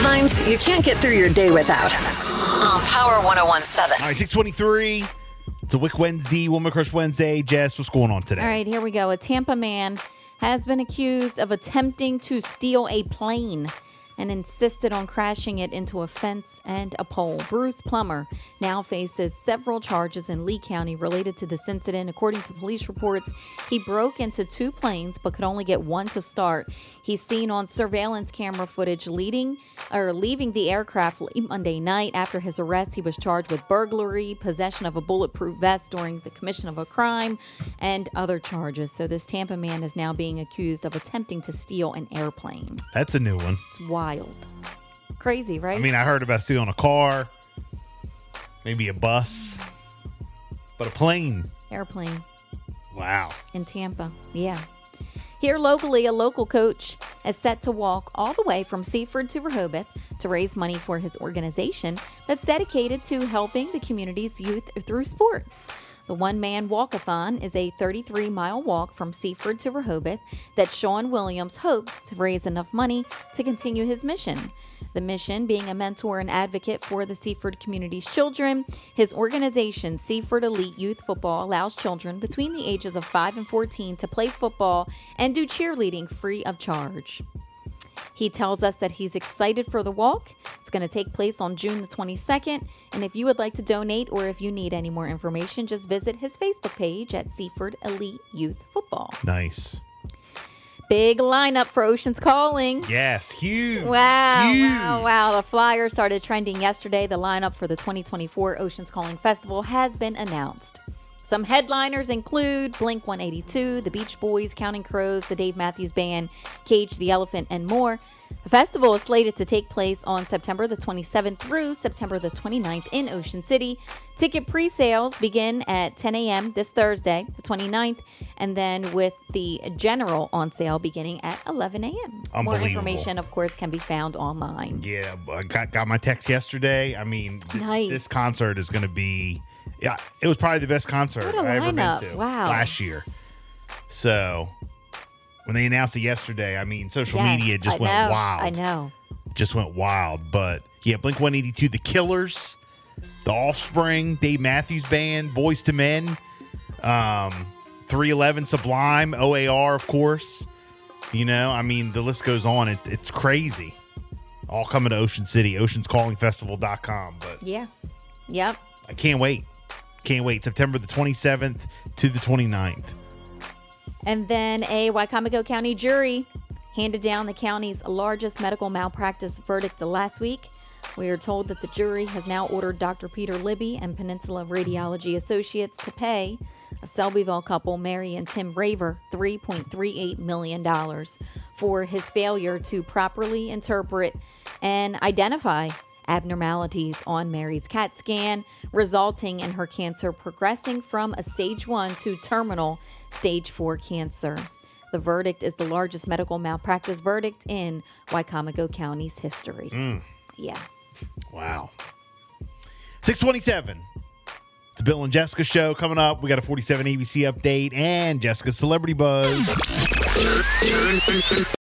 Headlines you can't get through your day without. On Power 1017. All right, 623. It's a Wick Wednesday, Woman Crush Wednesday. Jess, what's going on today? All right, here we go. A Tampa man has been accused of attempting to steal a plane and insisted on crashing it into a fence and a pole. Bruce Plummer now faces several charges in Lee County related to this incident. According to police reports, he broke into two planes but could only get one to start. He's seen on surveillance camera footage leading or leaving the aircraft Monday night. After his arrest, he was charged with burglary, possession of a bulletproof vest during the commission of a crime, and other charges. So this Tampa man is now being accused of attempting to steal an airplane. That's a new one. It's wild. Crazy, right? I mean, I heard about stealing a car, maybe a bus, but a plane. airplane Wow. in Tampa. Yeah. Here locally, a local coach is set to walk all the way from Seaford to Rehoboth to raise money for his organization that's dedicated to helping the community's youth through sports. The one man walkathon is a 33 mile walk from Seaford to Rehoboth that Sean Williams hopes to raise enough money to continue his mission. The mission being a mentor and advocate for the Seaford community's children. His organization, Seaford Elite Youth Football, allows children between the ages of 5 and 14 to play football and do cheerleading free of charge. He tells us that he's excited for the walk. It's going to take place on June the 22nd. And if you would like to donate or if you need any more information, just visit his Facebook page at Seaford Elite Youth Football. Nice. Big lineup for Oceans Calling. Yes, huge. Wow, Huge. wow, wow. The flyer started trending yesterday. The lineup for the 2024 Oceans Calling Festival has been announced. Some headliners include Blink 182, the Beach Boys, Counting Crows, the Dave Matthews Band, Cage the Elephant, and more. The festival is slated to take place on September the 27th through September the 29th in Ocean City. Ticket pre sales begin at 10 a.m. this Thursday, the 29th, and then with the general on sale beginning at 11 a.m. More information, of course, can be found online. Yeah, I got, got my text yesterday. I mean, th- Nice. this concert is going to be. Yeah, it was probably the best concert What a I ever lineup. been to Wow. last year. So when they announced it yesterday, I mean, social Yes, media just I went know, wild. I know. Just went wild. But yeah, Blink 182, The Killers, The Offspring, Dave Matthews Band, Boyz II Men, um, 311 Sublime, OAR, of course. You know, I mean, the list goes on. It, it's crazy. All coming to Ocean City, oceanscallingfestival.com. But Yeah. Yep. I can't wait. Can't wait. September the 27th to the 29th. And then a Wicomico County jury handed down the county's largest medical malpractice verdict last week. We are told that the jury has now ordered Dr. Peter Libby and Peninsula Radiology Associates to pay a Selbyville couple, Mary and Tim Raver, $3.38 million for his failure to properly interpret and identify abnormalities on Mary's CAT scan, resulting in her cancer progressing from a stage one to terminal stage four cancer. The verdict is the largest medical malpractice verdict in Wicomico County's history. Mm. Yeah. Wow. 627. It's Bill and Jessica show coming up. We got a 47 ABC update and Jessica's Celebrity Buzz.